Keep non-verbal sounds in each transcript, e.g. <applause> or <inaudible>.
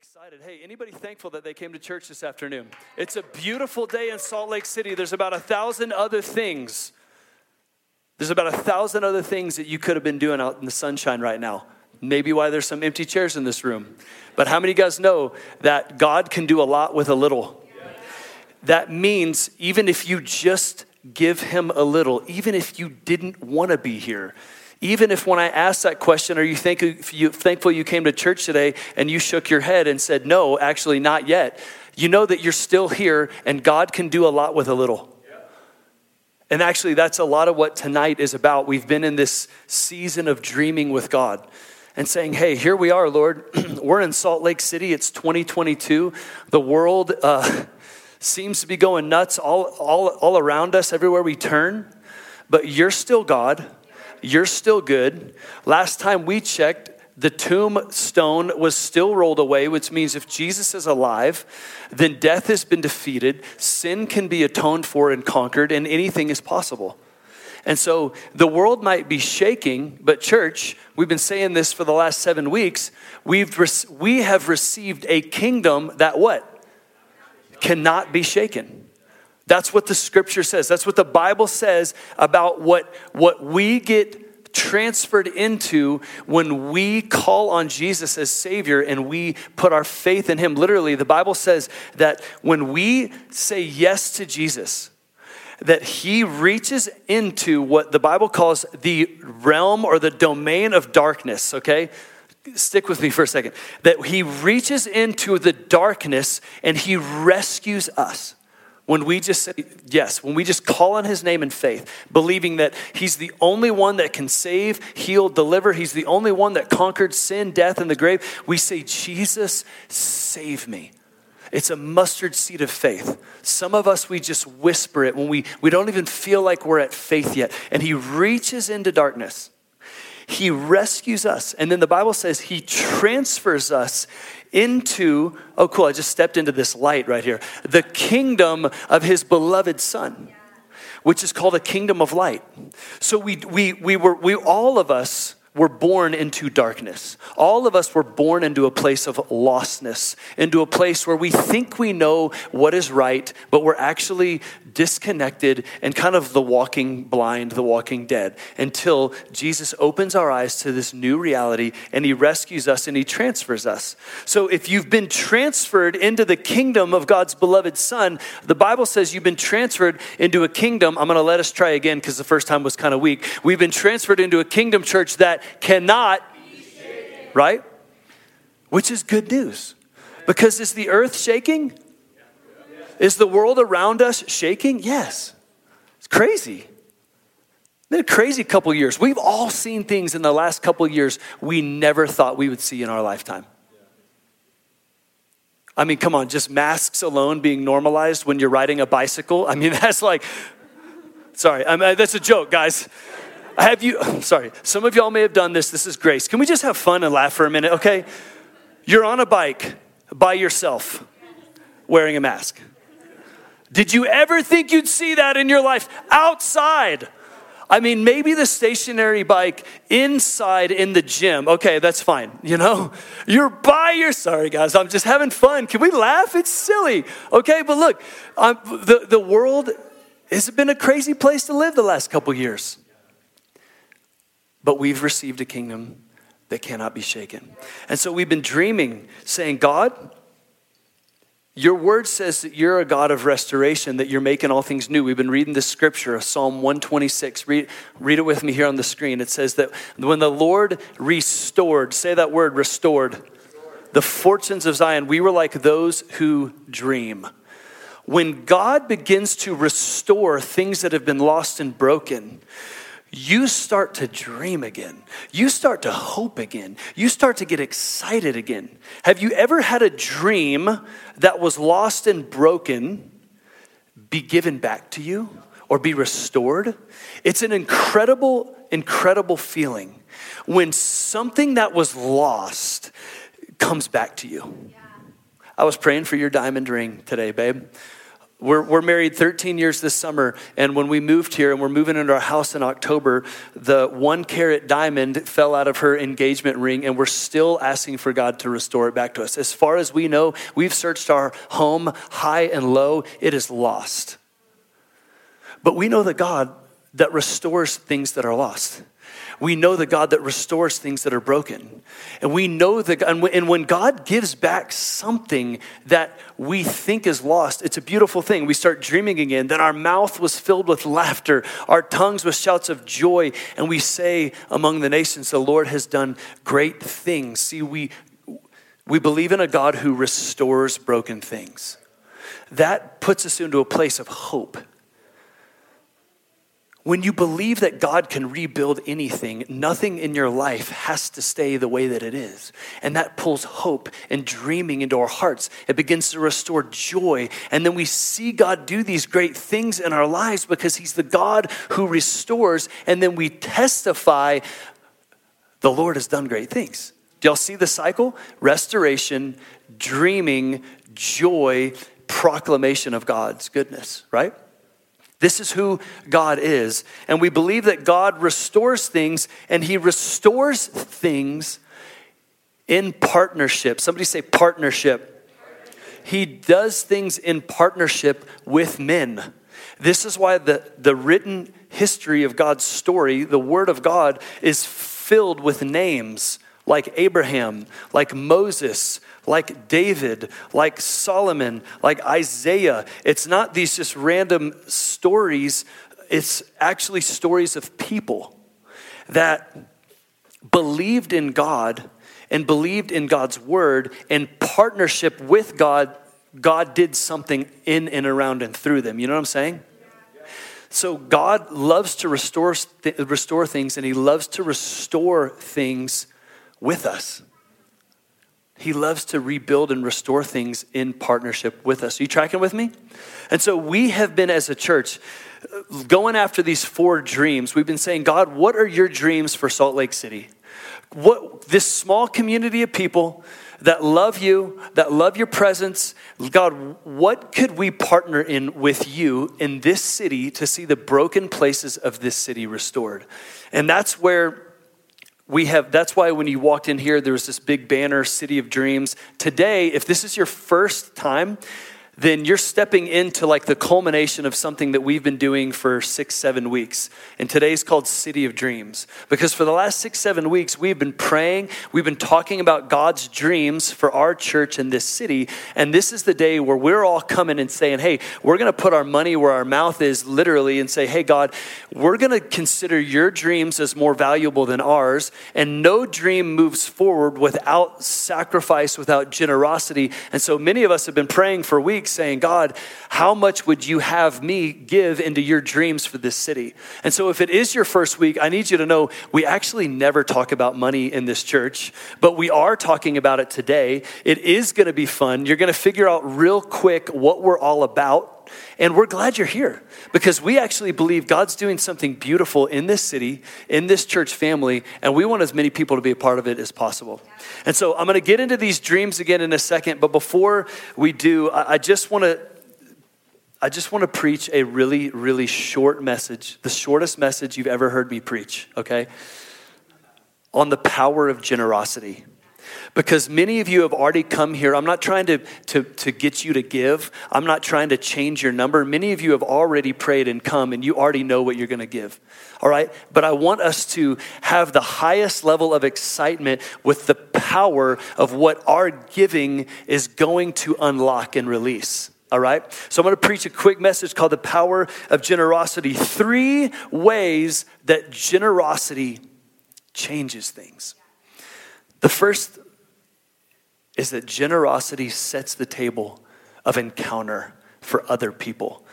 excited. Hey, anybody thankful that they came to church this afternoon? It's a beautiful day in Salt Lake City. There's about a thousand other things. There's about a thousand other things that you could have been doing out in the sunshine right now. Maybe why there's some empty chairs in this room. But how many guys know that God can do a lot with a little? That means even if you just give Him a little, even if you didn't want to be here, even if when I asked that question, are you, think, you thankful you came to church today and you shook your head and said, no, actually not yet, you know that you're still here and God can do a lot with a little. And actually, that's a lot of what tonight is about. We've been in this season of dreaming with God and saying, Hey, here we are, Lord. <clears throat> We're in Salt Lake City. It's 2022. The world uh, seems to be going nuts all, all, all around us, everywhere we turn. But you're still God. You're still good. Last time we checked, the tombstone was still rolled away, which means if Jesus is alive, then death has been defeated, sin can be atoned for and conquered, and anything is possible. And so the world might be shaking, but church, we've been saying this for the last seven weeks. We've we have received a kingdom that what? Cannot be shaken. That's what the scripture says. That's what the Bible says about what, what we get transferred into when we call on Jesus as Savior and we put our faith in Him. Literally, the Bible says that when we say yes to Jesus, that He reaches into what the Bible calls the realm or the domain of darkness, okay? Stick with me for a second. That He reaches into the darkness and He rescues us when we just say yes, when we just call on his name in faith, believing that he's the only one that can save, heal, deliver, he's the only one that conquered sin, death, and the grave, we say, Jesus, save me. It's a mustard seed of faith. Some of us, we just whisper it when we, we don't even feel like we're at faith yet. And he reaches into darkness. He rescues us. And then the Bible says he transfers us into, oh, cool, I just stepped into this light right here, the kingdom of his beloved Son, which is called a kingdom of light. So we, we, we were, we, all of us, were born into darkness. All of us were born into a place of lostness, into a place where we think we know what is right, but we're actually disconnected and kind of the walking blind, the walking dead, until Jesus opens our eyes to this new reality and he rescues us and he transfers us. So if you've been transferred into the kingdom of God's beloved Son, the Bible says you've been transferred into a kingdom. I'm going to let us try again because the first time was kind of weak. We've been transferred into a kingdom church that cannot, right? Which is good news. Because is the earth shaking? Is the world around us shaking? Yes. It's crazy. Been a crazy couple years. We've all seen things in the last couple years we never thought we would see in our lifetime. I mean, come on, just masks alone being normalized when you're riding a bicycle. I mean, <laughs> that's like, sorry, I mean, uh, that's a joke, guys. Have you, <sighs> sorry, some of y'all may have done this. This is grace. Can we just have fun and laugh for a minute, okay? You're on a bike by yourself wearing a mask. Did you ever think you'd see that in your life outside? I mean, maybe the stationary bike inside in the gym. Okay, that's fine. You know, you're by your. Sorry, guys, I'm just having fun. Can we laugh? It's silly. Okay, but look, um, the the world has been a crazy place to live the last couple years. But we've received a kingdom that cannot be shaken. And so we've been dreaming, saying, God, your word says that you're a God of restoration, that you're making all things new. We've been reading this scripture, Psalm 126. Read, read it with me here on the screen. It says that when the Lord restored, say that word, restored, restored. the fortunes of Zion, we were like those who dream. When God begins to restore things that have been lost and broken, you start to dream again. You start to hope again. You start to get excited again. Have you ever had a dream that was lost and broken be given back to you or be restored? It's an incredible, incredible feeling when something that was lost comes back to you. I was praying for your diamond ring today, babe. We're, we're married 13 years this summer, and when we moved here and we're moving into our house in October, the one carat diamond fell out of her engagement ring, and we're still asking for God to restore it back to us. As far as we know, we've searched our home high and low, it is lost. But we know the God that restores things that are lost. We know the God that restores things that are broken. And we know that, and when God gives back something that we think is lost, it's a beautiful thing. We start dreaming again. Then our mouth was filled with laughter, our tongues with shouts of joy, and we say among the nations, the Lord has done great things. See, we, we believe in a God who restores broken things. That puts us into a place of hope when you believe that God can rebuild anything, nothing in your life has to stay the way that it is. And that pulls hope and dreaming into our hearts. It begins to restore joy. And then we see God do these great things in our lives because He's the God who restores. And then we testify, the Lord has done great things. Do y'all see the cycle? Restoration, dreaming, joy, proclamation of God's goodness, right? This is who God is. And we believe that God restores things, and He restores things in partnership. Somebody say partnership. He does things in partnership with men. This is why the, the written history of God's story, the Word of God, is filled with names like Abraham, like Moses, like David, like Solomon, like Isaiah. It's not these just random stories, it's actually stories of people that believed in God and believed in God's word and partnership with God. God did something in and around and through them. You know what I'm saying? So God loves to restore, restore things and he loves to restore things with us. He loves to rebuild and restore things in partnership with us. Are you tracking with me? And so we have been, as a church, going after these four dreams. We've been saying, God, what are your dreams for Salt Lake City? What this small community of people that love you, that love your presence, God, what could we partner in with you in this city to see the broken places of this city restored? And that's where we have that's why when you walked in here there was this big banner city of dreams. Today if this is your first time then you're stepping into like the culmination of something that we've been doing for six, seven weeks. And today's called City of Dreams. Because for the last six, seven weeks, we've been praying, we've been talking about God's dreams for our church in this city. And this is the day where we're all coming and saying, hey, we're going to put our money where our mouth is, literally, and say, hey, God, we're going to consider your dreams as more valuable than ours. And no dream moves forward without sacrifice, without generosity. And so many of us have been praying for weeks saying, God, how much would you have me give into your dreams for this city? And so, if it is your first week, I need you to know we actually never talk about money in this church, but we are talking about it today. It is going to be fun. You're going to figure out real quick what we're all about. And we're glad you're here because we actually believe God's doing something beautiful in this city, in this church family, and we want as many people to be a part of it as possible. And so I'm going to get into these dreams again in a second, but before we do, I just want to. I just want to preach a really, really short message, the shortest message you've ever heard me preach, okay? On the power of generosity because many of you have already come here. I'm not trying to, to, to get you to give, I'm not trying to change your number. Many of you have already prayed and come, and you already know what you're going to give. All right? But I want us to have the highest level of excitement with the power of what our giving is going to unlock and release. All right? So I'm going to preach a quick message called The Power of Generosity. Three ways that generosity changes things. The first is that generosity sets the table of encounter for other people.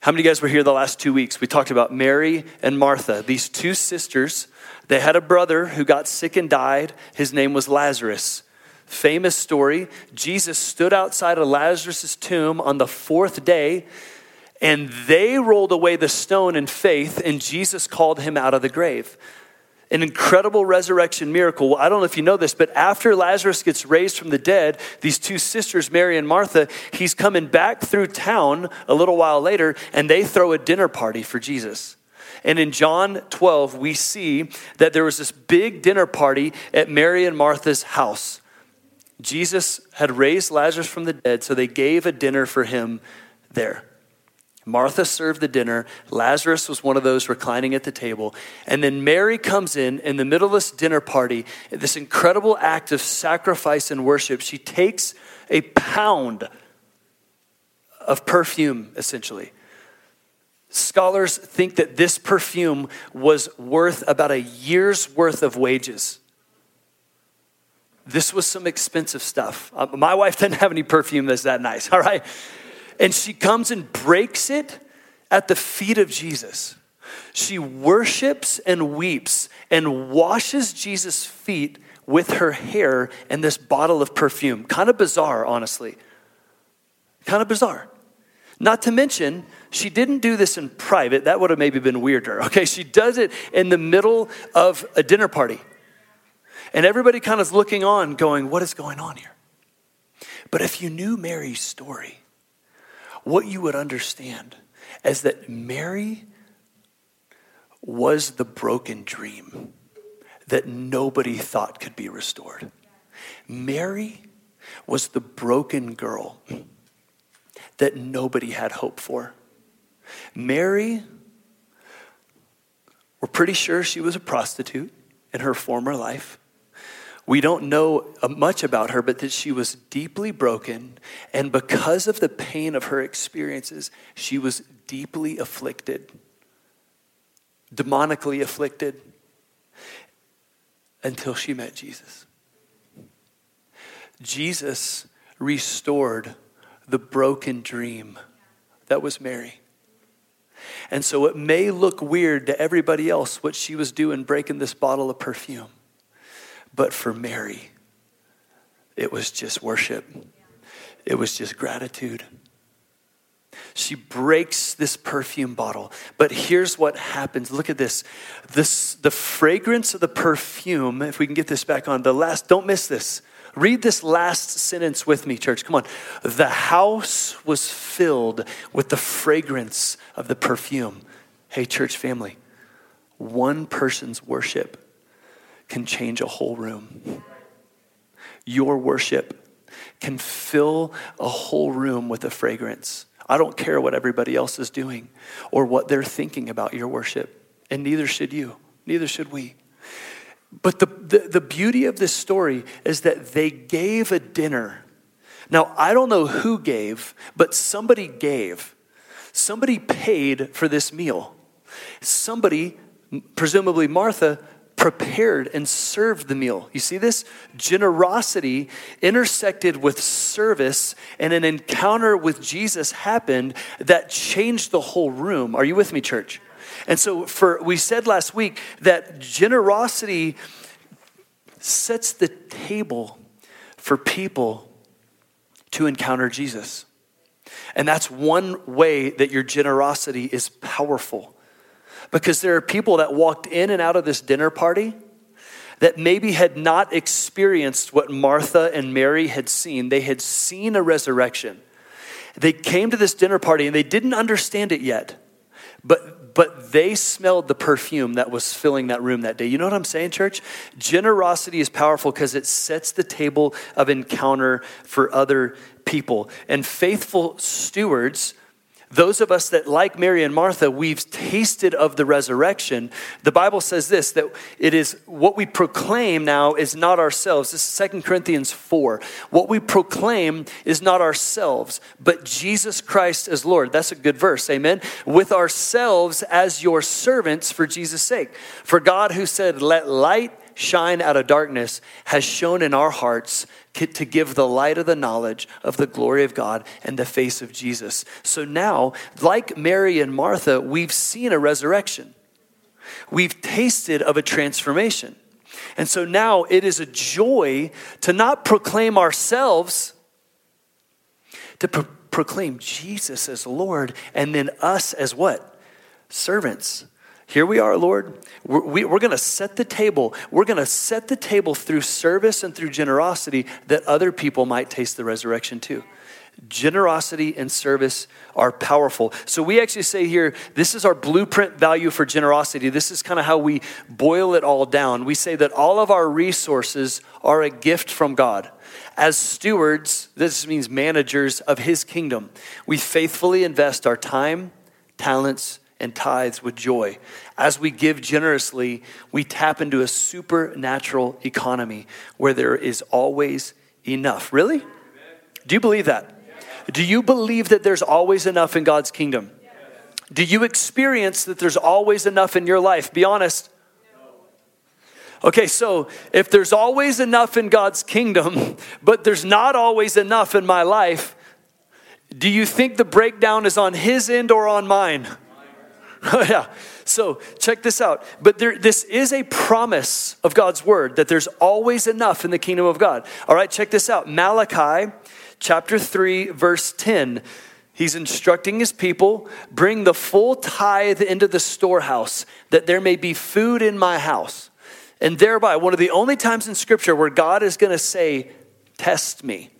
How many of you guys were here the last two weeks? We talked about Mary and Martha, these two sisters. They had a brother who got sick and died. His name was Lazarus. Famous story. Jesus stood outside of Lazarus' tomb on the fourth day, and they rolled away the stone in faith, and Jesus called him out of the grave. An incredible resurrection miracle. Well, I don't know if you know this, but after Lazarus gets raised from the dead, these two sisters, Mary and Martha, he's coming back through town a little while later, and they throw a dinner party for Jesus. And in John 12, we see that there was this big dinner party at Mary and Martha's house. Jesus had raised Lazarus from the dead, so they gave a dinner for him there. Martha served the dinner. Lazarus was one of those reclining at the table. And then Mary comes in in the middle of this dinner party, this incredible act of sacrifice and worship. She takes a pound of perfume, essentially. Scholars think that this perfume was worth about a year's worth of wages. This was some expensive stuff. Uh, my wife didn't have any perfume that's that nice, <laughs> all right? And she comes and breaks it at the feet of Jesus. She worships and weeps and washes Jesus' feet with her hair and this bottle of perfume. Kind of bizarre, honestly. Kind of bizarre. Not to mention, she didn't do this in private. That would have maybe been weirder. <laughs> Okay, she does it in the middle of a dinner party. And everybody kind of is looking on, going, What is going on here? But if you knew Mary's story, what you would understand is that Mary was the broken dream that nobody thought could be restored. Mary was the broken girl that nobody had hope for. Mary, we're pretty sure she was a prostitute in her former life. We don't know uh, much about her, but that she was deeply broken. And because of the pain of her experiences, she was deeply afflicted, demonically afflicted, until she met Jesus. Jesus restored the broken dream that was Mary. And so it may look weird to everybody else what she was doing breaking this bottle of perfume. But for Mary, it was just worship, it was just gratitude. She breaks this perfume bottle. But here's what happens. Look at this. This the fragrance of the perfume, if we can get this back on, the last, don't miss this. Read this last sentence with me, church. Come on. The house was filled with the fragrance of the perfume. Hey, church family, one person's worship can change a whole room. Your worship can fill a whole room with a fragrance. I don't care what everybody else is doing or what they're thinking about your worship, and neither should you, neither should we. But the, the, the beauty of this story is that they gave a dinner. Now, I don't know who gave, but somebody gave. Somebody paid for this meal. Somebody, presumably Martha, prepared and served the meal. You see this? Generosity intersected with service, and an encounter with Jesus happened that changed the whole room. Are you with me, church? And so, for we said last week that generosity sets the table for people to encounter Jesus. And that's one way that your generosity is powerful. Because there are people that walked in and out of this dinner party that maybe had not experienced what Martha and Mary had seen. They had seen a resurrection. They came to this dinner party and they didn't understand it yet, but, but they smelled the perfume that was filling that room that day. You know what I'm saying, church? Generosity is powerful because it sets the table of encounter for other people. And faithful stewards those of us that, like Mary and Martha, we've tasted of the resurrection, the Bible says this that it is what we proclaim now is not ourselves. This is 2 Corinthians 4. What we proclaim is not ourselves, but Jesus Christ as Lord. That's a good verse, amen. With ourselves as your servants for Jesus' sake. For God, who said, Let light shine out of darkness, has shone in our hearts to give the light of the knowledge of the glory of God and the face of Jesus. So now, like Mary and Martha, we've seen a resurrection. We've tasted of a transformation. And so now it is a joy to not proclaim ourselves, to pro- proclaim Jesus as Lord, and then us as what? Servants. Here we are, Lord. We're, we, are going to set the table. We're going to set the table through service and through generosity that other people might taste the resurrection too. Generosity and service are powerful. So we actually say here, this is our blueprint value for generosity. This is kind of how we boil it all down. We say that all of our resources are a gift from God. As stewards, this means managers of His kingdom, we faithfully invest our time, talents, and tithes with joy. As we give generously, we tap into a supernatural economy where there is always enough. Really? Do you believe that? Do you believe that there's always enough in God's kingdom? Do you experience that there's always enough in your life? Be honest. Okay, so if there's always enough in God's kingdom, <laughs> but there's not always enough in my life, do you think the breakdown is on his end or on mine? <laughs> Oh, yeah. So check this out. But there, this is a promise of God's word that there's always enough in the kingdom of God. All right, check this out. Malachi chapter 3, verse 10. He's instructing his people bring the full tithe into the storehouse, that there may be food in my house. And thereby, one of the only times in scripture where God is going to say, Test me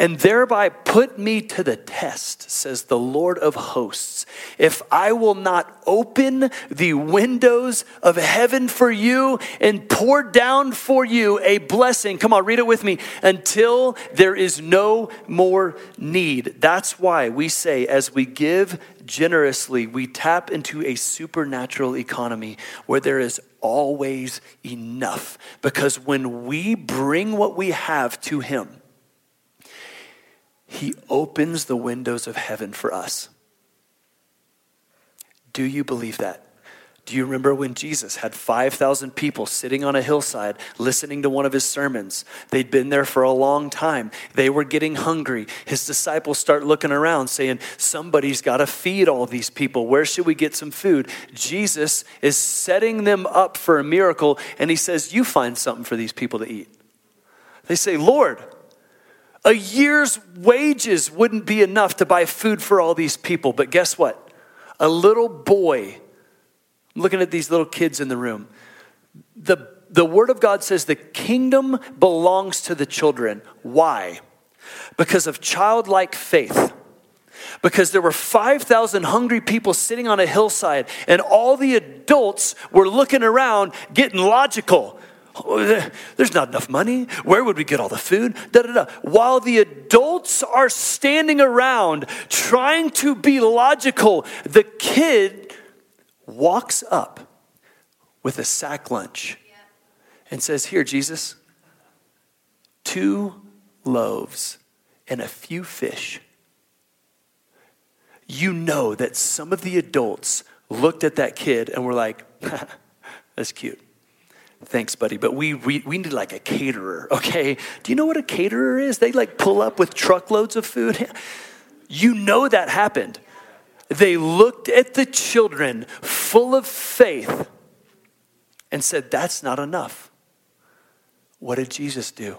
and thereby put me to the test, says the Lord of hosts, if I will not open the windows of heaven for you and pour down for you a blessing. Come on, read it with me until there is no more need. That's why we say, as we give generously, we tap into a supernatural economy where there is always enough. Because when we bring what we have to Him, he opens the windows of heaven for us. Do you believe that? Do you remember when Jesus had 5,000 people sitting on a hillside listening to one of his sermons? They'd been there for a long time. They were getting hungry. His disciples start looking around saying, Somebody's got to feed all these people. Where should we get some food? Jesus is setting them up for a miracle, and he says, You find something for these people to eat. They say, Lord, a year's wages wouldn't be enough to buy food for all these people. But guess what? A little boy, I'm looking at these little kids in the room. The, the Word of God says the kingdom belongs to the children. Why? Because of childlike faith because there were 5,000 hungry people sitting on a hillside, and all the adults were looking around, getting logical. Oh, eh, there's not enough money. Where would we get all the food? Da, da, da. While the adults are standing around trying to be logical, the kid walks up with a sack lunch and says, Here, Jesus, two loaves and a few fish. You know that some of the adults looked at that kid and were like, <laughs> That's cute. Thanks, buddy. But we, we, we need like a caterer, <laughs> okay? Do you know what a caterer is? They like pull up with truckloads of food. <laughs> You know that happened. They looked at the children full of faith and said, That's not enough. What did Jesus do?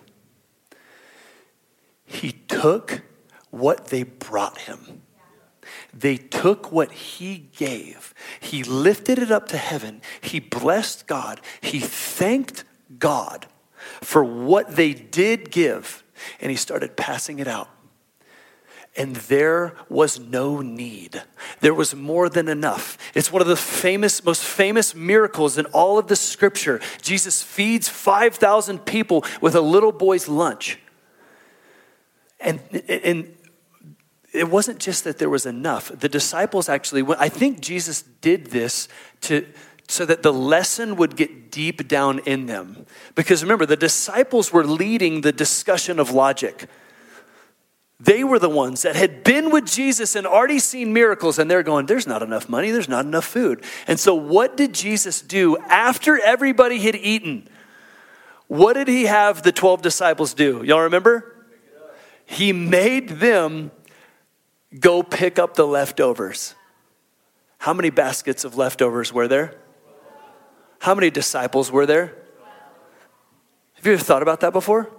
He took what they brought him they took what he gave, he lifted it up to heaven, he blessed God, he thanked God for what they did give, and he started passing it out. And there was no need. There was more than enough. It's one of the famous, most famous miracles in all of the scripture. Jesus feeds 5,000 people with a little boy's lunch. And, and it wasn't just that there was enough. The disciples actually, I think Jesus did this to, so that the lesson would get deep down in them. Because remember, the disciples were leading the discussion of logic. They were the ones that had been with Jesus and already seen miracles, and they're going, There's not enough money, there's not enough food. And so, what did Jesus do after everybody had eaten? What did he have the 12 disciples do? Y'all remember? He made them go pick up the leftovers. How many baskets of leftovers were there? How many disciples were there? Have you ever thought about that before?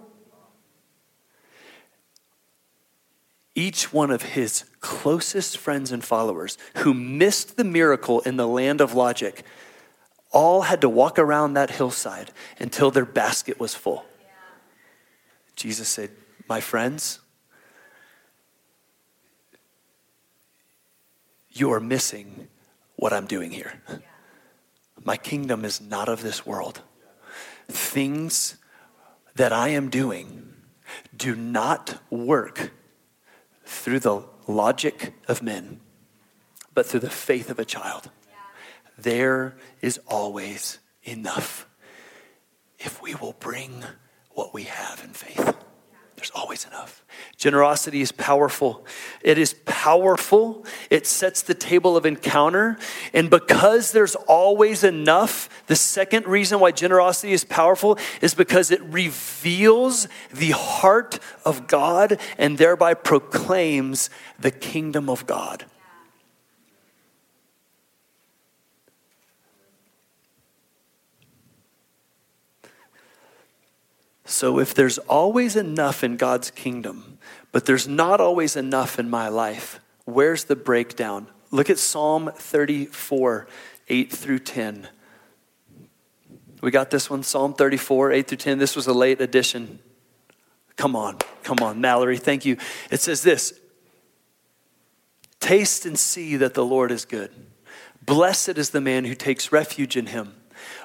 each one of his closest friends and followers who missed the miracle in the land of logic all had to walk around that hillside until their basket was full. Jesus said, My friends, you are missing what I'm doing here. My kingdom is not of this world. Things that I am doing do not work through the logic of men, but through the faith of a child. There is always enough if we will bring what we have in faith. There's always enough. Generosity is powerful. It is powerful. It sets the table of encounter. And because there's always enough, the second reason why generosity is powerful is because it reveals the heart of God and thereby proclaims the kingdom of God. So if there's always enough in God's kingdom, but there's not always enough in my life, where's the breakdown? Look at Psalm 34, 8 through 10. We got this one, Psalm 34, 8 through 10. This was a late edition. Come on, come on, Mallory, thank you. It says this Taste and see that the Lord is good. Blessed is the man who takes refuge in him.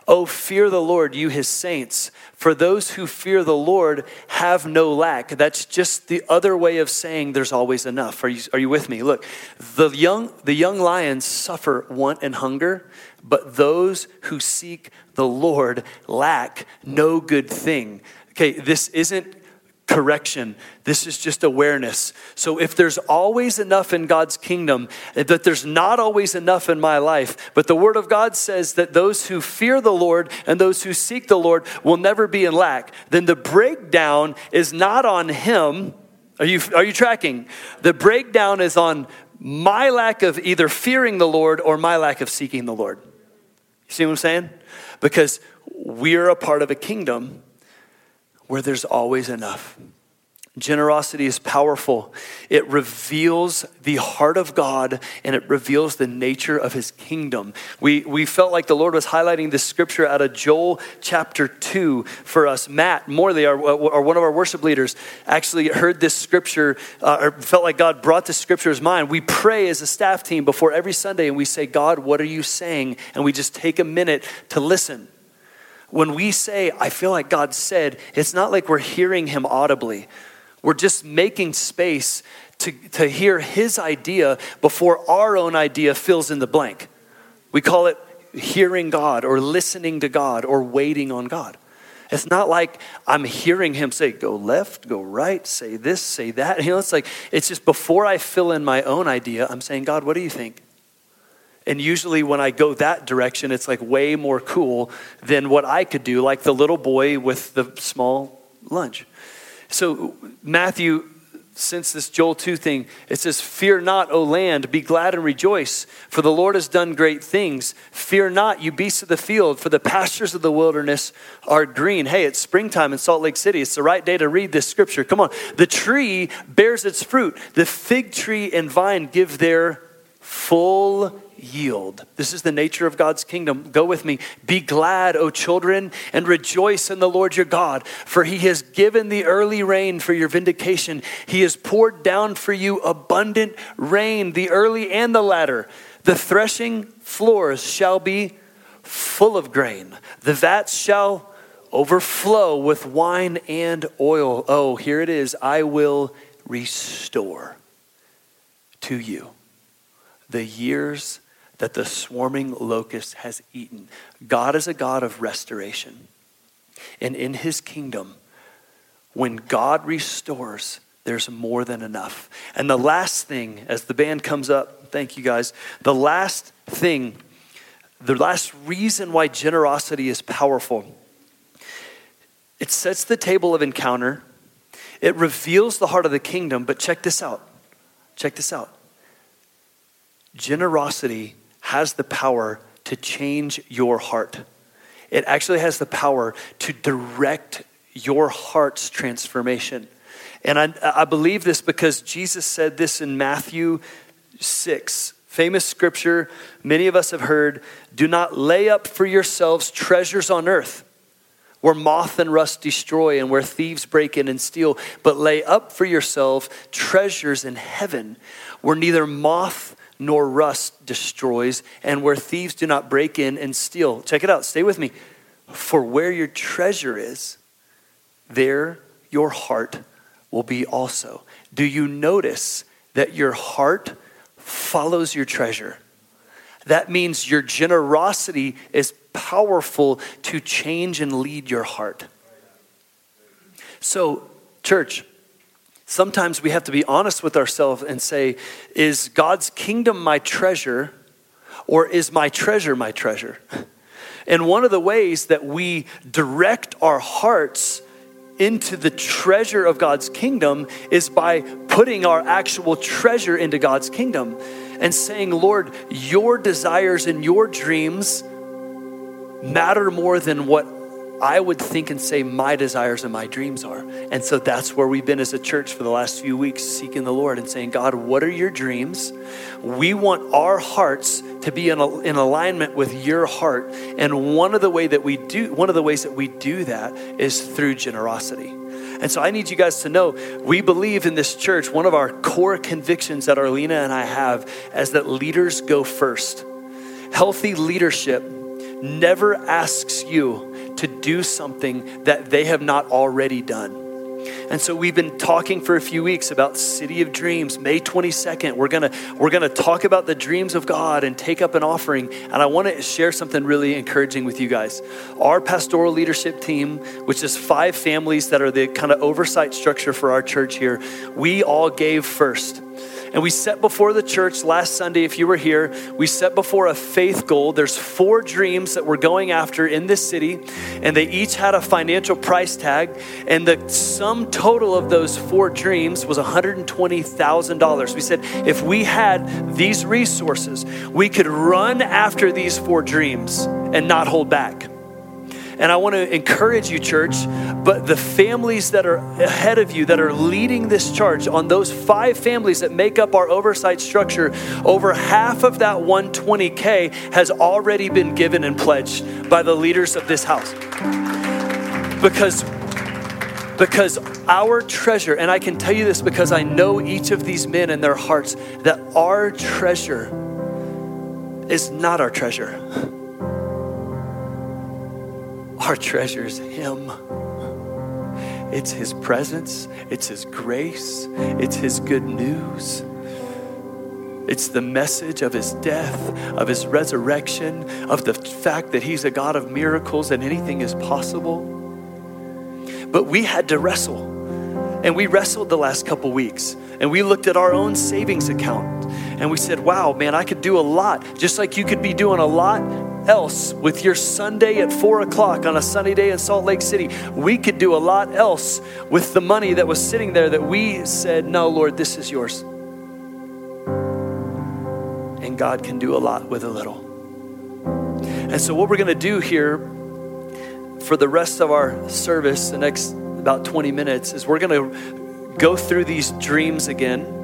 Oh, fear the Lord, you his saints. For those who fear the Lord have no lack. That's just the other way of saying there's always enough. Are you, are you with me? Look, the young, the young lions suffer want and hunger, but those who seek the Lord lack no good thing. Okay, this isn't correction. This is just awareness. So if there's always enough in God's kingdom, that there's not always enough in my life, but the word of God says that those who fear the Lord and those who seek the Lord will never be in lack, then the breakdown is not on him. Are you, are you tracking? The breakdown is on my lack of either fearing the Lord or my lack of seeking the Lord. You see what I'm saying? Because we're a part of a kingdom where there's always enough. Generosity is powerful. It reveals the heart of God and it reveals the nature of his kingdom. We, we felt like the Lord was highlighting this scripture out of Joel chapter 2 for us. Matt Morley, our, our one of our worship leaders, actually heard this scripture uh, or felt like God brought this scripture to his mind. We pray as a staff team before every Sunday and we say, God, what are you saying? And we just take a minute to listen. When we say, I feel like God said, it's not like we're hearing Him audibly. We're just making space to, to hear His idea before our own idea fills in the blank. We call it hearing God or listening to God or waiting on God. It's not like I'm hearing him say, go left, go right, say this, say that. <laughs> You know, it's like, it's just before I fill in my own idea, I'm saying, God, what do you think? And usually, when I go that direction, it's like way more cool than what I could do, like the little boy with the small lunch. So, Matthew, since this Joel 2 thing, it says, Fear not, O land, be glad and rejoice, for the Lord has done great things. Fear not, you beasts of the field, for the pastures of the wilderness are green. Hey, it's springtime in Salt Lake City. It's the right day to read this scripture. Come on. The tree bears its fruit, the fig tree and vine give their full yield. This is the nature of God's kingdom. Go with me. Be glad, O children, and rejoice in the Lord your God, for he has given the early rain for your vindication. He has poured down for you abundant rain, the early and the latter. The threshing floors shall be full of grain, the vats shall overflow with wine and oil. Oh, here it is. I will restore to you the years that the swarming locust has eaten. God is a God of restoration. And in his kingdom, when God restores, there's more than enough. And the last thing, as the band comes up, thank you guys, the last thing, the last reason why generosity is powerful, it sets the table of encounter, it reveals the heart of the kingdom, but check this out. Check this out. Generosity has the power to change your heart. It actually has the power to direct your heart's transformation. And I, I believe this because Jesus said this in Matthew 6, famous scripture many of us have heard do not lay up for yourselves treasures on earth where moth and rust destroy and where thieves break in and steal, but lay up for yourself treasures in heaven where neither moth nor rust destroys and where thieves do not break in and steal. Check it out, stay with me. For where your treasure is, there your heart will be also. Do you notice that your heart follows your treasure? That means your generosity is powerful to change and lead your heart. So, church, sometimes we have to be honest with ourselves and say, is God's kingdom my treasure or is my treasure my treasure? <laughs> And one of the ways that we direct our hearts into the treasure of God's kingdom is by putting our actual treasure into God's kingdom and saying, Lord, your desires and your dreams matter more than what I would think and say my desires and my dreams are. And so that's where we've been as a church for the last few weeks, seeking the Lord and saying, God, what are your dreams? We want our hearts to be in, in alignment with your heart. And one of the way that we do, one of the ways that we do that is through generosity. And so I need you guys to know we believe in this church, one of our core convictions that Arlena and I have is that leaders go first. Healthy leadership never asks you to do something that they have not already done. And so we've been talking for a few weeks about City of Dreams. May 22nd, we're going to we're going to talk about the dreams of God and take up an offering. And I want to share something really encouraging with you guys. Our pastoral leadership team, which is five families that are the kind of oversight structure for our church here, we all gave first. And we set before the church last Sunday, if you were here, we set before a faith goal. There's four dreams that we're going after in this city, and they each had a financial price tag. And the sum total of those four dreams was $120,000. We said if we had these resources, we could run after these four dreams and not hold back. And I want to encourage you, church, but the families that are ahead of you that are leading this charge, on those five families that make up our oversight structure, over half of that 120K has already been given and pledged by the leaders of this house. Because because our treasure, and I can tell you this because I know each of these men in their hearts, that our treasure is not our treasure. Our treasure is Him. It's His presence, it's His grace, it's His good news. It's the message of His death, of His resurrection, of the fact that He's a God of miracles and anything is possible. But we had to wrestle. And we wrestled the last couple weeks and we looked at our own savings account and we said, wow, man, I could do a lot. Just like you could be doing a lot else with your Sunday at four o'clock on a sunny day in Salt Lake City. We could do a lot else with the money that was sitting there that we said, No, Lord, this is yours. And God can do a lot with a little. And so, what we're going to do here for the rest of our service, the next about 20 minutes, is we're going to go through these dreams again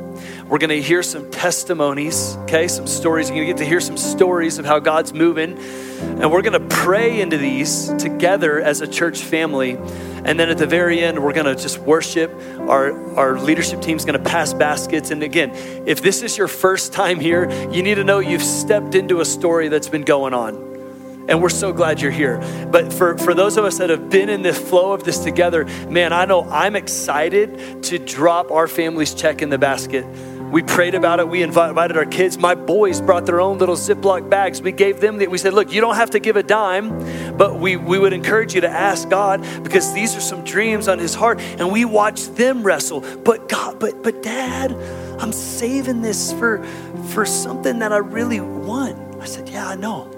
we're going to hear some testimonies, okay? Some stories. You're going to get to hear some stories of how God's moving. And we're going to pray into these together as a church family. And then at the very end, we're going to just worship. Our, our leadership team's going to pass baskets. And again, if this is your first time here, you need to know you've stepped into a story that's been going on. And we're so glad you're here. But for, for those of us that have been in the flow of this together, man, I know I'm excited to drop our family's check in the basket we prayed about it. We invited our kids. My boys brought their own little Ziploc bags. We gave them, the, we said, look, you don't have to give a dime, but we, we would encourage you to ask God because these are some dreams on his heart. And we watched them wrestle. But God, but, but dad, I'm saving this for, for something that I really want. I said, yeah, I know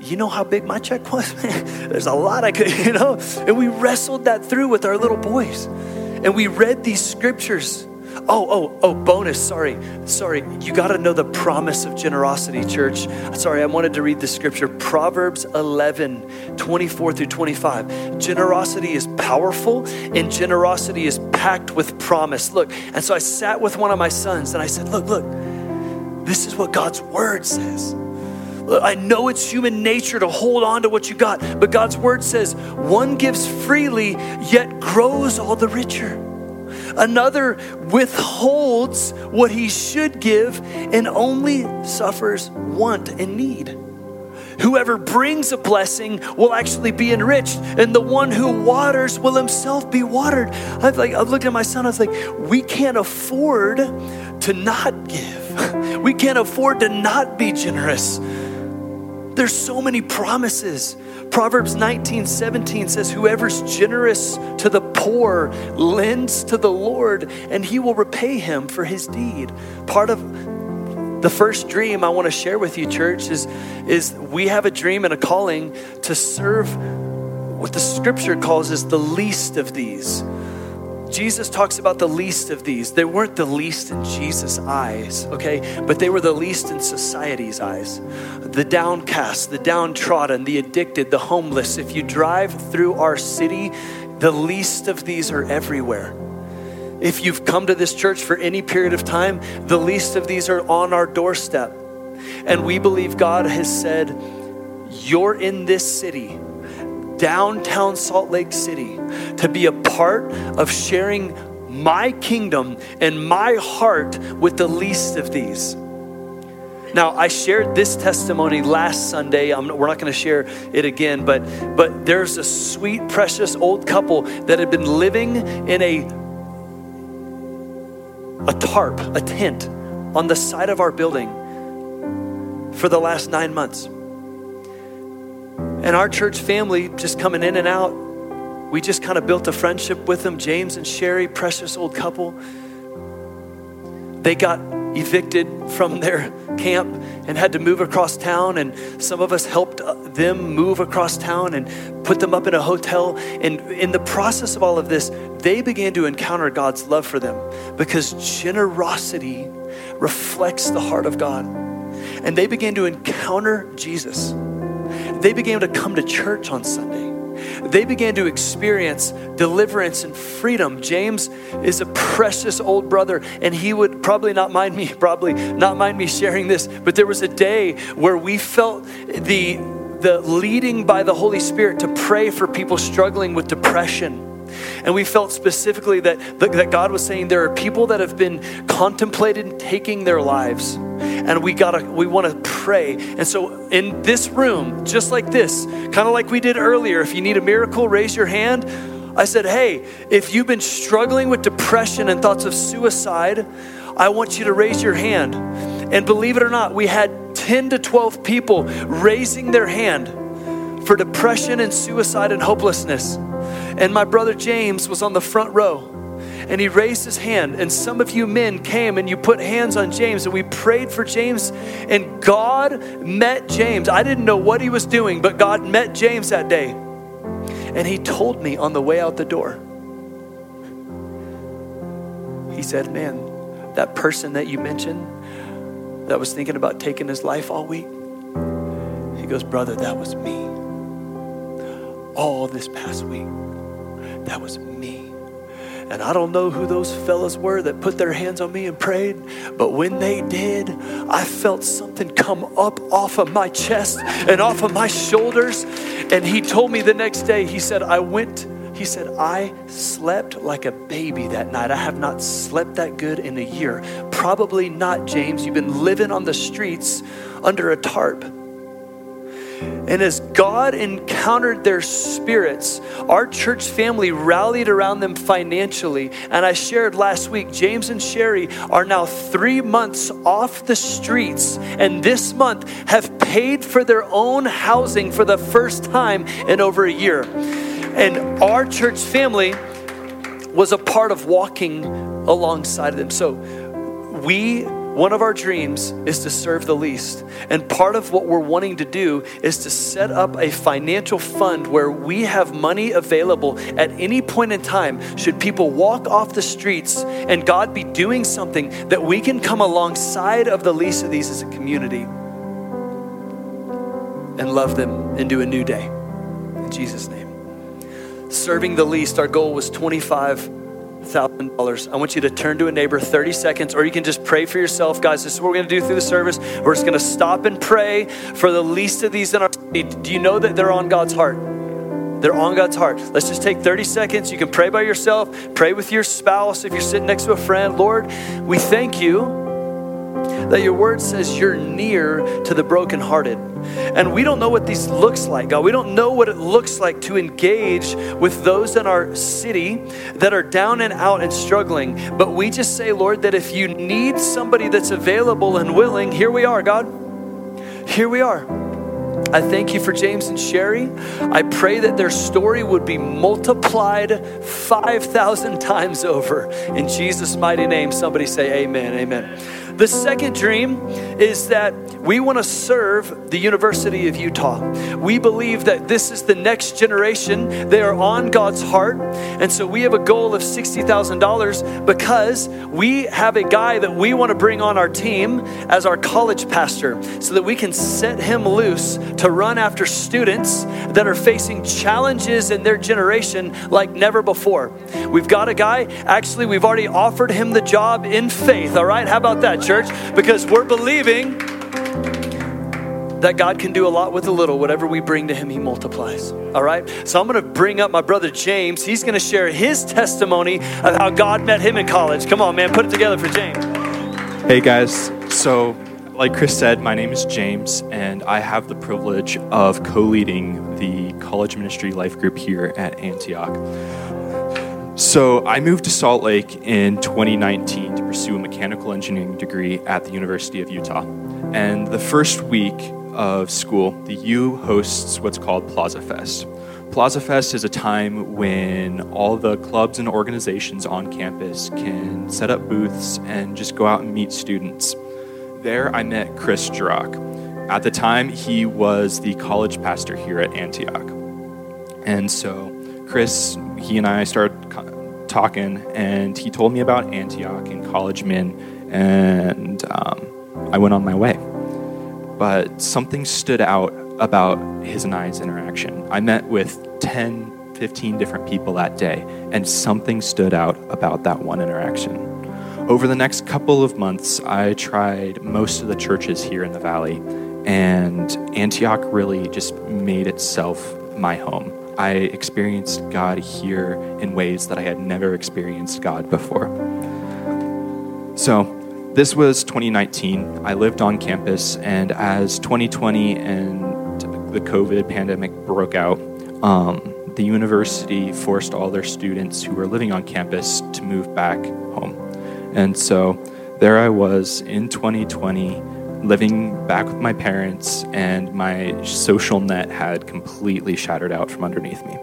you know how big my check was? <laughs> Man? There's a lot I could, <laughs> you know? And we wrestled that through with our little boys. And we read these scriptures Oh, oh, oh, bonus, sorry, sorry. You got to know the promise of generosity, church. Sorry, I wanted to read the scripture Proverbs 11, 24 through 25. Generosity is powerful and generosity is packed with promise. Look, and so I sat with one of my sons and I said, Look, look, this is what God's word says. I know it's human nature to hold on to what you got, but God's word says one gives freely, yet grows all the richer. Another withholds what he should give and only suffers want and need. Whoever brings a blessing will actually be enriched, and the one who waters will himself be watered. I've like I've looked at my son, I was like, we can't afford to not give. <laughs> We can't afford to not be generous. There's so many promises. Proverbs 19, 17 says, Whoever's generous to the poor lends to the Lord, and he will repay him for his deed. Part of the first dream I want to share with you, church, is, is we have a dream and a calling to serve what the scripture calls as the least of these. Jesus talks about the least of these. They weren't the least in Jesus' eyes, okay? But they were the least in society's eyes. The downcast, the downtrodden, the addicted, the homeless. If you drive through our city, the least of these are everywhere. If you've come to this church for any period of time, the least of these are on our doorstep. And we believe God has said, You're in this city downtown Salt Lake City to be a part of sharing my kingdom and my heart with the least of these. Now, I shared this testimony last Sunday. I'm, we're not going to share it again, but, but there's a sweet, precious old couple that had been living in a, a tarp, a tent on the side of our building for the last nine months. And our church family, just coming in and out, we just kind of built a friendship with them. James and Sherry, precious old couple. They got evicted from their camp and had to move across town and some of us helped uh, them move across town and put them up in a hotel and in the process of all of this they began to encounter God's love for them because generosity reflects the heart of God and they began to encounter Jesus they began to come to church on Sunday. They began to experience deliverance and freedom. James is a precious old brother, and he would probably not mind me, <laughs> probably not mind me sharing this, but there was a day where we felt the the leading by the Holy Spirit to pray for people struggling with depression and we felt specifically that, that God was saying there are people that have been contemplating taking their lives. And we gotta, we wanna pray. And so in this room, just like this, kind of like we did earlier, if you need a miracle, raise your hand. I said, hey, if you've been struggling with depression and thoughts of suicide, I want you to raise your hand. And believe it or not, we had 10 to 12 people raising their hand for depression and suicide and hopelessness. And my brother James was on the front row and he raised his hand. And some of you men came and you put hands on James, and we prayed for James. And God met James. I didn't know what he was doing, but God met James that day. And he told me on the way out the door, he said, Man, that person that you mentioned that was thinking about taking his life all week, he goes, Brother, that was me all this past week. That was me. And I don't know who those fellas were that put their hands on me and prayed, but when they did, I felt something come up off of my chest and off of my shoulders. And he told me the next day, he said, I went, he said, I slept like a baby that night. I have not slept that good in a year. Probably not, James. You've been living on the streets under a tarp. And as God encountered their spirits, our church family rallied around them financially. And I shared last week, James and Sherry are now three months off the streets, and this month have paid for their own housing for the first time in over a year. And our church family was a part of walking alongside of them. So we one of our dreams is to serve the least. And part of what we're wanting to do is to set up a financial fund where we have money available at any point in time should people walk off the streets and God be doing something that we can come alongside of the least of these as a community and love them into a new day. In Jesus' name. Serving the least, our goal was 25 thousand dollars. I want you to turn to a neighbor 30 seconds, or you can just pray for yourself, guys. This is what we're gonna do through the service. We're just gonna stop and pray for the least of these in our city. Do you know that they're on God's heart? They're on God's heart. Let's just take 30 seconds. You can pray by yourself, pray with your spouse if you're sitting next to a friend. Lord, we thank you that your word says you're near to the brokenhearted. And we don't know what this looks like, God. We don't know what it looks like to engage with those in our city that are down and out and struggling. But we just say, Lord, that if you need somebody that's available and willing, here we are, God. Here we are. I thank you for James and Sherry. I pray that their story would be multiplied 5,000 <laughs> times over. In Jesus' mighty name, somebody say, Amen. Amen. The second dream is that we want to serve the University of Utah. We believe that this is the next generation. They are on God's heart. And so we have a goal of $60,000 because we have a guy that we want to bring on our team as our college pastor so that we can set him loose to run after students that are facing challenges in their generation like never before. We've got a guy, actually, we've already offered him the job in faith. All right, how about that, church? Because we're believing that God can do a lot with a little. Whatever we bring to Him, He multiplies. All right? So I'm going to bring up my brother James. He's going to share his testimony of how God met him in college. Come on, man, put it together for James. Hey, guys. So, like Chris said, my name is James, and I have the privilege of co leading the college ministry life group here at Antioch. So I moved to Salt Lake in 2019 to pursue a mechanical engineering degree at the University of Utah. And the first week of school, the U hosts what's called Plaza Fest. Plaza Fest is a time when all the clubs and organizations on campus can set up booths and just go out and meet students. There, I met Chris Jurok. At the time, he was the college pastor here at Antioch. And so, Chris, he and I started talking, and he told me about Antioch and College men, and um, I went on my way. But something stood out about his and I's interaction. I met with 10, 15 different people that day, and something stood out about that one interaction. Over the next couple of months, I tried most of the churches here in the valley, and Antioch really just made itself my home. I experienced God here in ways that I had never experienced God before. So, this was 2019. I lived on campus, and as 2020 and the COVID pandemic broke out, um, the university forced all their students who were living on campus to move back home. And so there I was in 2020 living back with my parents, and my social net had completely shattered out from underneath me.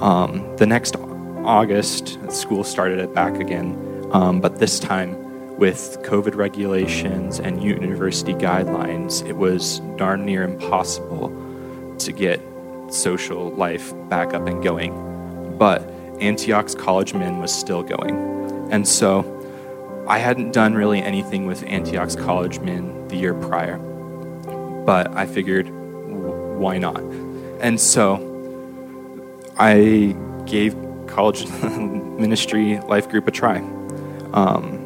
Um, the next August, school started it back again, um, but this time with COVID regulations and university guidelines, it was darn near impossible to get social life back up and going. But Antioch's College Men was still going. And so I hadn't done really anything with Antioch's College Min the year prior, but I figured, why not? And so I gave college <laughs> ministry life group a try. Um,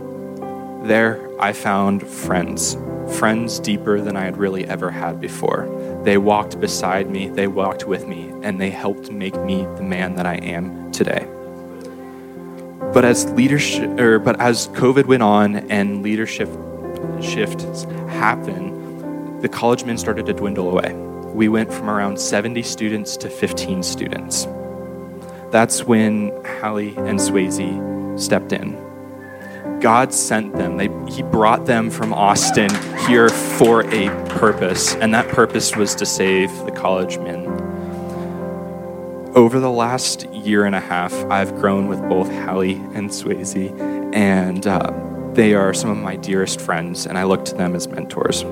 there, I found friends, friends deeper than I had really ever had before. They walked beside me, they walked with me, and they helped make me the man that I am today. But as leadership, or but as COVID went on and leadership shifts happened, the college men started to dwindle away. We went from around 70 students to 15 students. That's when Hallie and Swayze stepped in. God sent them. They, he brought them from Austin here for a purpose, and that purpose was to save the college men. Over the last year and a half, I've grown with both Hallie and Swayze, and uh, They are some of my dearest friends, and I look to them as mentors.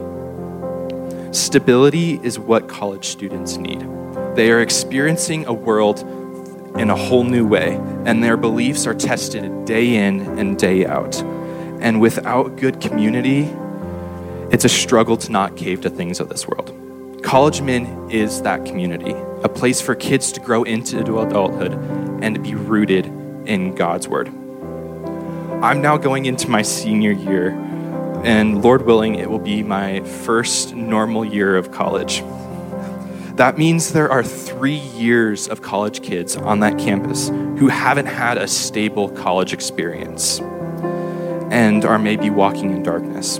Stability is what college students need. They are experiencing a world in a whole new way, and their beliefs are tested day in and day out. And without good community, it's a struggle to not cave to things of this world. College Min is that community, a place for kids to grow into adulthood and to be rooted in God's Word. I'm now going into my senior year, and Lord willing, it will be my first normal year of college. That means there are three years of college kids on that campus who haven't had a stable college experience and are maybe walking in darkness.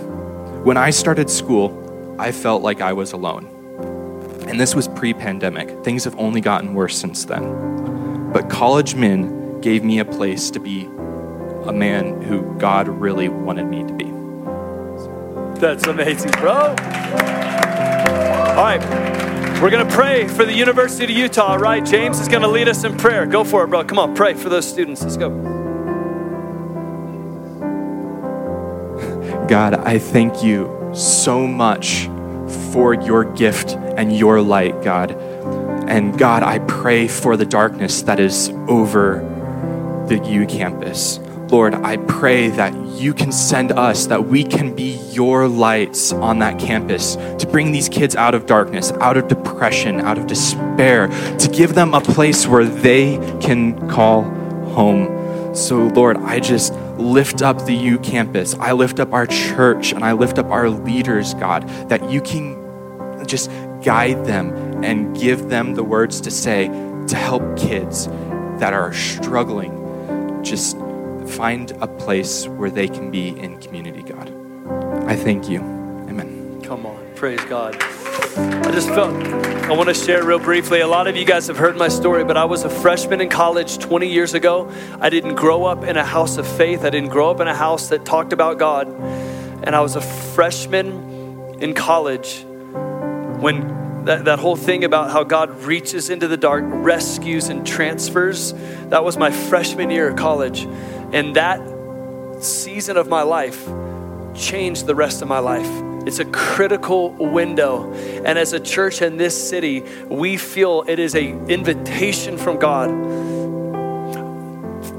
When I started school, I felt like I was alone. And this was pre pandemic. Things have only gotten worse since then. But College men gave me a place to be a man who God really wanted me to be. That's amazing, bro. All right. We're going to pray for the University of Utah, right? James is going to lead us in prayer. Go for it, bro. Come on, pray for those students. Let's go. <laughs> God, I thank you so much for your gift and your light, God. And God, I pray for the darkness that is over the U campus. Lord, I pray that you can send us, that we can be your lights on that campus to bring these kids out of darkness, out of depression, out of despair, to give them a place where they can call home. So, Lord, I just lift up the U campus. I lift up our church and I lift up our leaders, God, that you can just guide them and give them the words to say to help kids that are struggling. Just find a place where they can be in community, God. I thank you. Amen. Come on. Praise God. I just felt, I want to share real briefly. A lot of you guys have heard my story, but I was a freshman in college 20 years ago. I didn't grow up in a house of faith, I didn't grow up in a house that talked about God. And I was a freshman in college when that, that whole thing about how God reaches into the dark, rescues, and transfers, that was my freshman year of college. And that season of my life changed the rest of my life. It's a critical window. And as a church in this city, we feel it is an invitation from God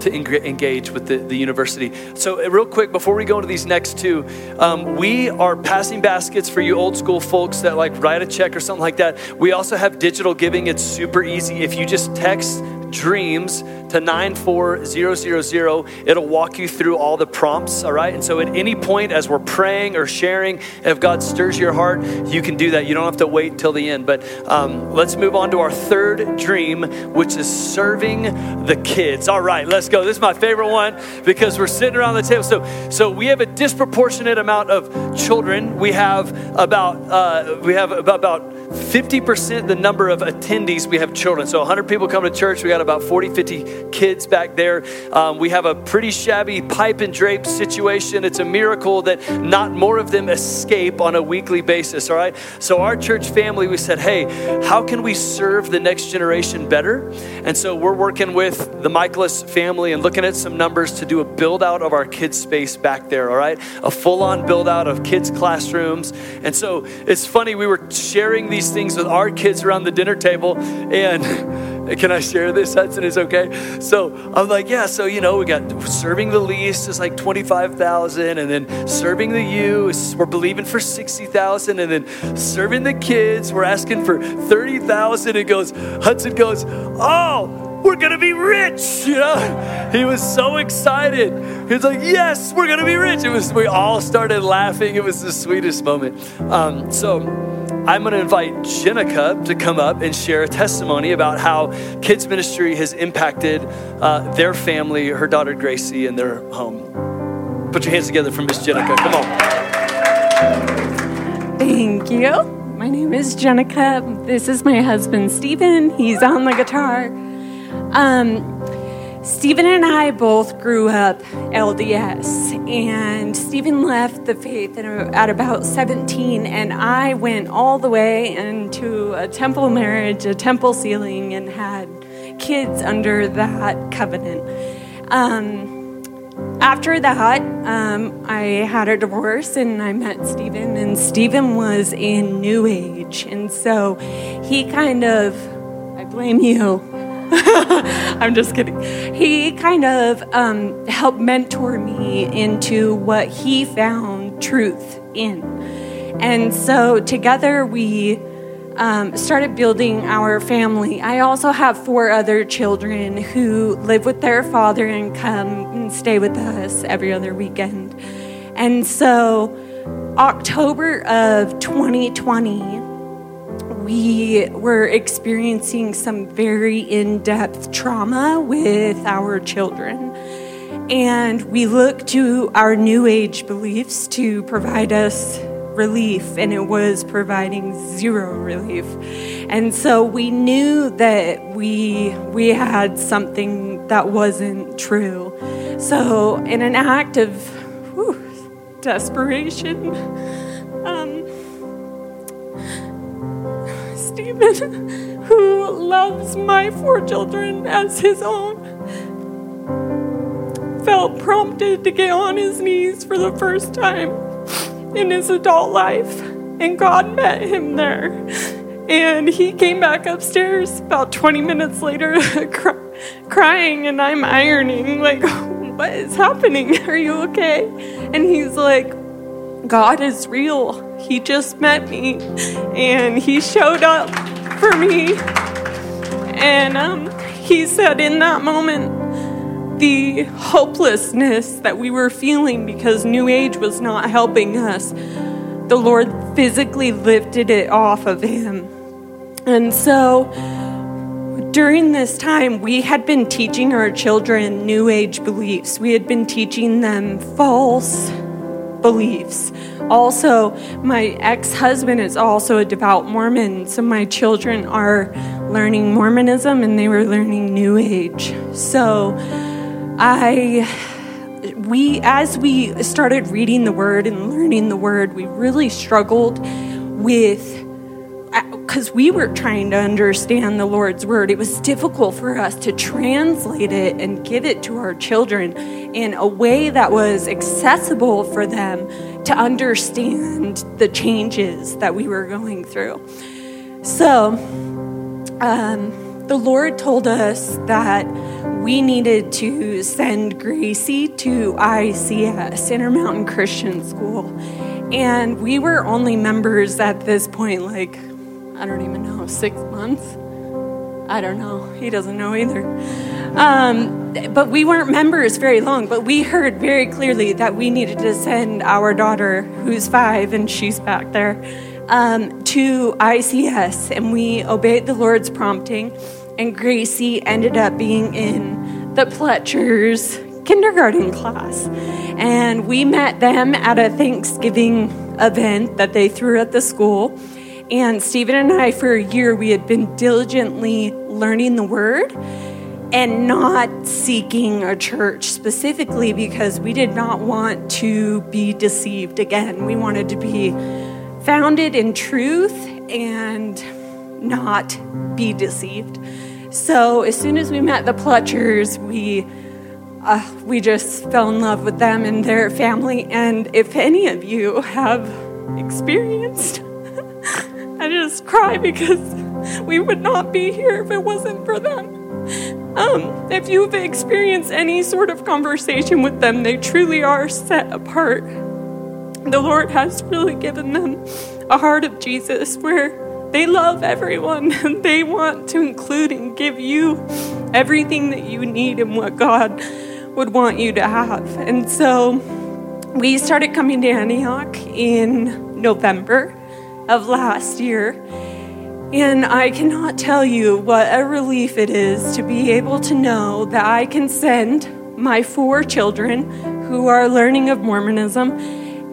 to engage with the, the university. So, uh, real quick, before we go into these next two, um, we are passing baskets for you old school folks that like write a check or something like that. We also have digital giving. It's super easy. If you just text dreams to 94000. It'll walk you through all the prompts, all right? And so at any point as we're praying or sharing, if God stirs your heart, you can do that. You don't have to wait until the end. But um, let's move on to our third dream, which is serving the kids. All right, let's go. This is my favorite one because we're sitting around the table. So, so we have a disproportionate amount of children. We have about uh, we have about, about 50% the number of attendees we have children. So 100 people come to church. We got about 40, 50 kids back there. Um, we have a pretty shabby pipe and drape situation. It's a miracle that not more of them escape on a weekly basis, all right? So, our church family, we said, hey, how can we serve the next generation better? And so, we're working with the Michaelis family and looking at some numbers to do a build out of our kids' space back there, all right? A full on build out of kids' classrooms. And so, it's funny, we were sharing these things with our kids around the dinner table, and <laughs> can I share this? Hudson is okay. So I'm like, yeah. So you know, we got serving the least is like twenty five thousand, and then serving the youth, we're believing for sixty thousand, and then serving the kids, we're asking for thirty thousand. It goes, Hudson goes, oh we're gonna be rich. <laughs> You know, he was so excited. He was like, "Yes, we're gonna be rich." It was. We all started laughing. It was the sweetest moment. Um, so, I'm gonna invite Jenica to come up and share a testimony about how kids ministry has impacted uh, their family, her daughter Gracie, and their home. Put your hands together for Miss Jenica. Come on. Thank you. My name is Jenica. This is my husband, Stephen. He's on the guitar. Um, Stephen and I both grew up LDS, and Stephen left the faith at about 17, and I went all the way into a temple marriage, a temple sealing, and had kids under that covenant. Um, after that, um, I had a divorce and I met Stephen, and Stephen was in New Age. And so he kind of, I blame you. <laughs> I'm just kidding. He kind of um, helped mentor me into what he found truth in. And so together we um, started building our family. I also have four other children who live with their father and come and stay with us every other weekend. And so, October of 2020, we were experiencing some very in depth trauma with our children. And we looked to our New Age beliefs to provide us relief, and it was providing zero relief. And so we knew that we we had something that wasn't true. So, in an act of whew, desperation, um, Stephen, who loves my four children as his own, felt prompted to get on his knees for the first time in his adult life, and God met him there. And he came back upstairs about 20 minutes later, <laughs> crying, and I'm ironing, like, what is happening? Are you okay? And he's like, God is real. He just met me, and he showed up for me. And um, he said, in that moment, the hopelessness that we were feeling because New Age was not helping us, the Lord physically lifted it off of him. And so during this time, we had been teaching our children New Age beliefs, we had been teaching them false beliefs. Also, my ex husband is also a devout Mormon, so my children are learning Mormonism and they were learning New Age. So, I we as we started reading the word and learning the word, we really struggled with uh, because we were trying to understand the Lord's word. It was difficult for us to translate it and give it to our children in a way that was accessible for them to understand the changes that we were going through. So, um, the Lord told us that we needed to send Gracie to ICS, Intermountain Christian School. And we were only members at this point, like, I don't even know, six months? I don't know. He doesn't know either. Um, but we weren't members very long, but we heard very clearly that we needed to send our daughter, who's five and she's back there, um, to ICS. And we obeyed the Lord's prompting and Gracie ended up being in the Pletchers kindergarten class. And we met them at a Thanksgiving event that they threw at the school. And Stephen and I, for a year, we had been diligently learning the word and not seeking a church specifically because we did not want to be deceived again. We wanted to be founded in truth and not be deceived. So as soon as we met the Pletchers, we uh, we just fell in love with them and their family. And if any of you have experienced, <laughs> I just cry because we would not be here if it wasn't for them. Um, if you've experienced any sort of conversation with them, they truly are set apart. The Lord has really given them a heart of Jesus where they love everyone <laughs> and they want to include and give you everything that you need and what God would want you to have. And so we started coming to Antioch in November of last year. And I cannot tell you what a relief it is to be able to know that I can send my four children who are learning of Mormonism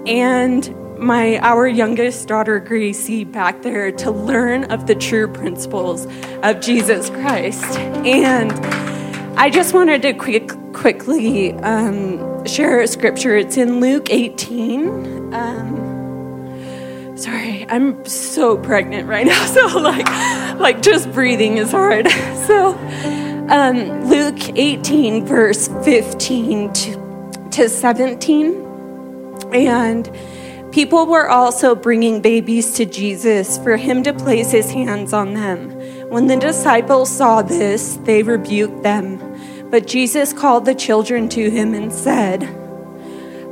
and my our youngest daughter Gracie back there to learn of the true principles of Jesus Christ. And I just wanted to quick quickly um, share a scripture. It's in Luke 18. Um, sorry, I'm so pregnant right <laughs> now, so like like just breathing is hard. <laughs> So um, Luke 18 verse 15 to to 17. And people were also bringing babies to Jesus for him to place his hands on them. When the disciples saw this, they rebuked them. But Jesus called the children to him and said,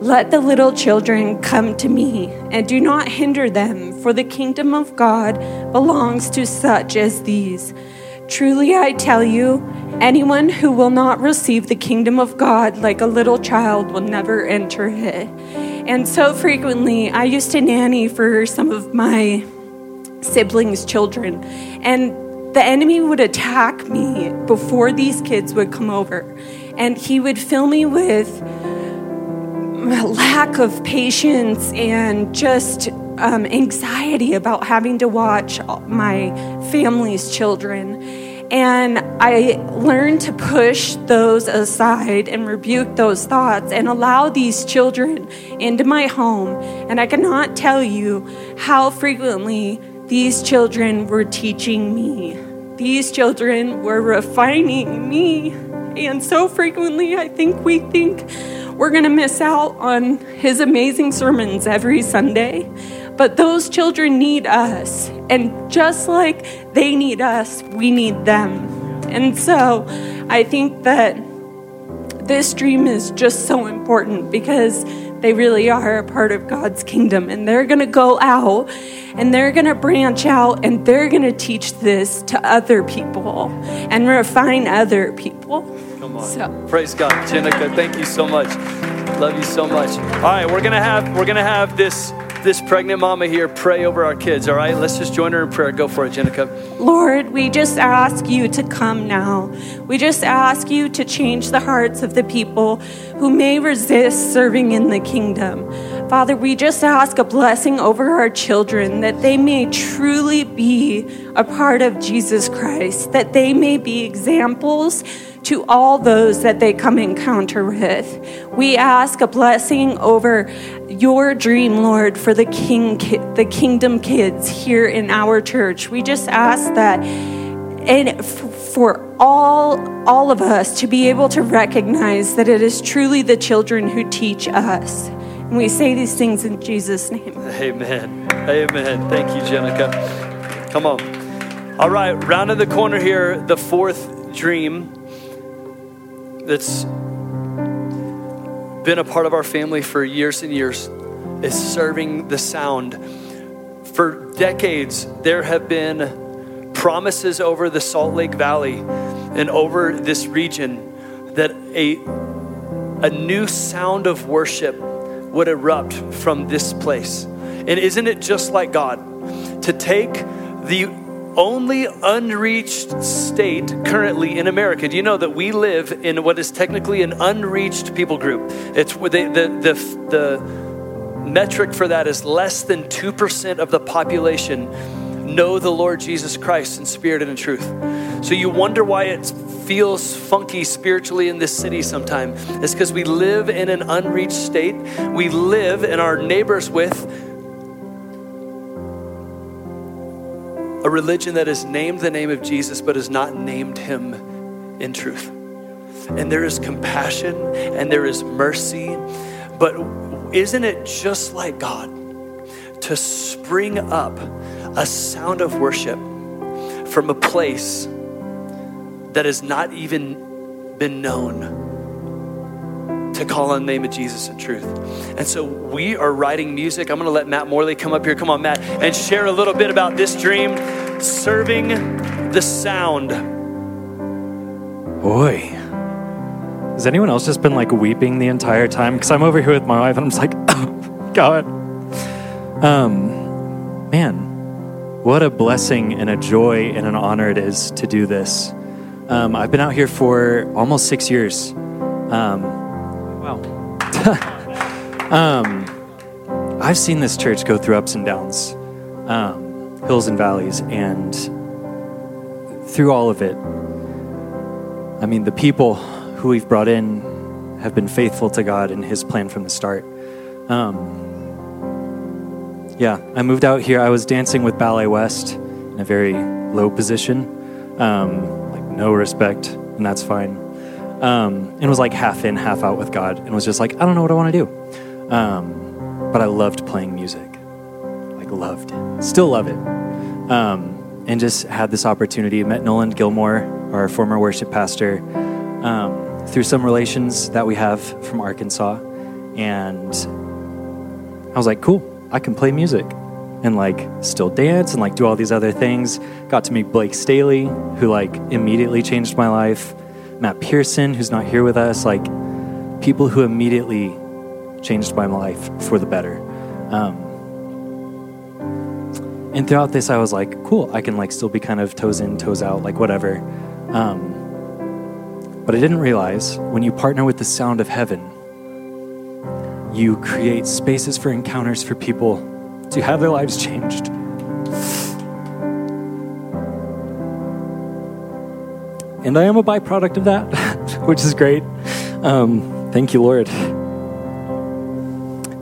Let the little children come to me, and do not hinder them, for the kingdom of God belongs to such as these. Truly I tell you, anyone who will not receive the kingdom of God like a little child will never enter it. And so frequently, I used to nanny for some of my siblings' children, and the enemy would attack me before these kids would come over. And he would fill me with lack of patience and just um, anxiety about having to watch my family's children. And I learned to push those aside and rebuke those thoughts and allow these children into my home. And I cannot tell you how frequently these children were teaching me. These children were refining me. And so frequently, I think we think we're going to miss out on his amazing sermons every Sunday. But those children need us. And just like they need us, we need them. And so I think that this dream is just so important because they really are a part of God's kingdom. And they're going to go out and they're going to branch out and they're going to teach this to other people and refine other people. So. Praise God. Jenica, thank you so much. Love you so much. All right, we're going to have we're to have this this pregnant mama here pray over our kids, all right? Let's just join her in prayer. Go for it, Jenica. Lord, we just ask you to come now. We just ask you to change the hearts of the people who may resist serving in the kingdom. Father, we just ask a blessing over our children that they may truly be a part of Jesus Christ, that they may be examples to all those that they come encounter with. We ask a blessing over your dream, Lord, for the king the kingdom kids here in our church. We just ask that and for all all of us to be able to recognize that it is truly the children who teach us. And we say these things in Jesus' name. Amen. Amen. Thank you, Jenica. Come on. All right, round in the corner here, the fourth dream that's been a part of our family for years and years is serving the sound. For decades, there have been promises over the Salt Lake Valley and over this region that a, a new sound of worship would erupt from this place. And isn't it just like God to take the only unreached state currently in America. Do you know that we live in what is technically an unreached people group? It's the, the, the, the metric for that is less than 2% of the population know the Lord Jesus Christ in spirit and in truth. So you wonder why it feels funky spiritually in this city sometime. It's because we live in an unreached state. We live and our neighbors with a religion that has named the name of Jesus but has not named him in truth. And there is compassion and there is mercy, but isn't it just like God to spring up a sound of worship from a place that has not even been known? To call on the name of Jesus in truth. And so we are writing music. I'm going to let Matt Morley come up here. Come on, Matt, and share a little bit about this dream serving the sound. Boy. Has anyone else just been like weeping the entire time? Because I'm over here with my wife and I'm just like, <laughs> God. Um, man, what a blessing and a joy and an honor it is to do this. Um, I've been out here for almost six years. Um. <laughs> um, I've seen this church go through ups and downs, um, hills and valleys, and through all of it, I mean, the people who we've brought in have been faithful to God and His plan from the start. Um, yeah, I moved out here. I was dancing with Ballet West in a very low position, um, like no respect, and that's fine. Um, and was like half in, half out with God, and was just like, I don't know what I want to do. Um, but I loved playing music, like loved it, still love it, um, and just had this opportunity. Met Nolan Gilmore, our former worship pastor, um, through some relations that we have from Arkansas, and I was like, cool, I can play music and like still dance and like do all these other things. Got to meet Blake Staley, who like immediately changed my life. Matt Pearson, who's not here with us, like people who immediately changed my life for the better. Um, and throughout this, I was like, cool, I can like still be kind of toes in, toes out, like whatever. Um, but I didn't realize when you partner with the sound of heaven, you create spaces for encounters for people to have their lives <laughs> changed. And I am a byproduct of that, <laughs> which is great. Um, thank you, Lord.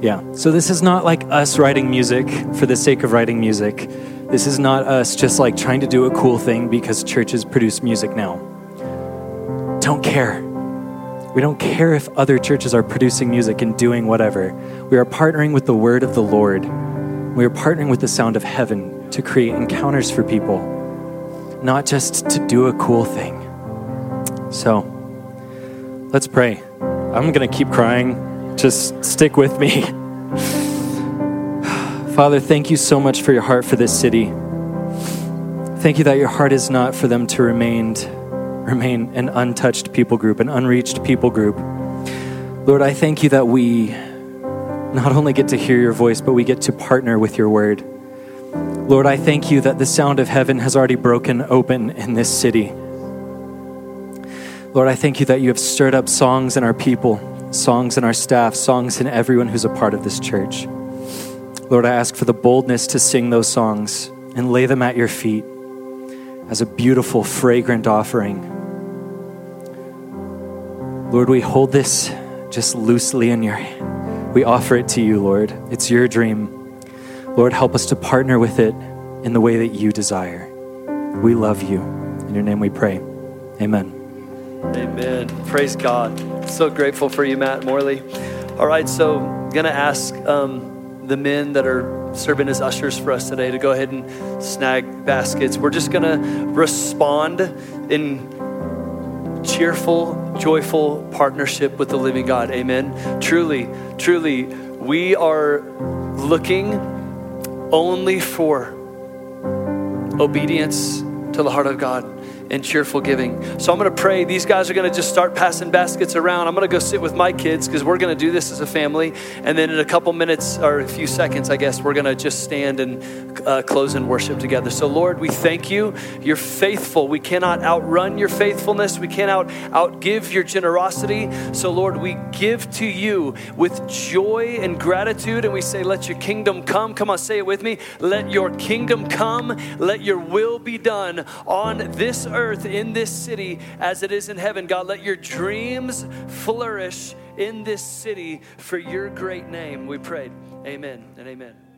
Yeah, so this is not like us writing music for the sake of writing music. This is not us just like trying to do a cool thing because churches produce music now. Don't care. We don't care if other churches are producing music and doing whatever. We are partnering with the word of the Lord. We are partnering with the sound of heaven to create encounters for people, not just to do a cool thing. So, let's pray. I'm going to keep crying. Just stick with me. <sighs> Father, thank you so much for your heart for this city. Thank you that your heart is not for them to remain remain an untouched people group, an unreached people group. Lord, I thank you that we not only get to hear your voice, but we get to partner with your word. Lord, I thank you that the sound of heaven has already broken open in this city. Lord, I thank you that you have stirred up songs in our people, songs in our staff, songs in everyone who's a part of this church. Lord, I ask for the boldness to sing those songs and lay them at your feet as a beautiful, fragrant offering. Lord, we hold this just loosely in your hand. We offer it to you, Lord. It's your dream. Lord, help us to partner with it in the way that you desire. We love you. In your name we pray. Amen. Amen. Praise God. So grateful for you, Matt Morley. All right, so to ask um, the men that are serving as ushers for us today to go ahead and snag baskets. We're just to respond in cheerful, joyful partnership with the living God. Amen. Truly, truly, we are looking only for obedience to the heart of God and cheerful giving. So I'm going to pray. These guys are going to just start passing baskets around. I'm going to go sit with my kids because we're going to do this as a family. And then in a couple minutes or a few seconds, I guess, we're going to just stand and uh, close in worship together. So, Lord, we thank you. You're faithful. We cannot outrun your faithfulness, we cannot outgive your generosity. So, Lord, we give to you with joy and gratitude. And we say, Let your kingdom come. Come on, say it with me. Let your kingdom come. Let your will be done on this earth earth, in this city, as it is in heaven. God, let your dreams flourish in this city for your great name. We prayed. Amen and amen.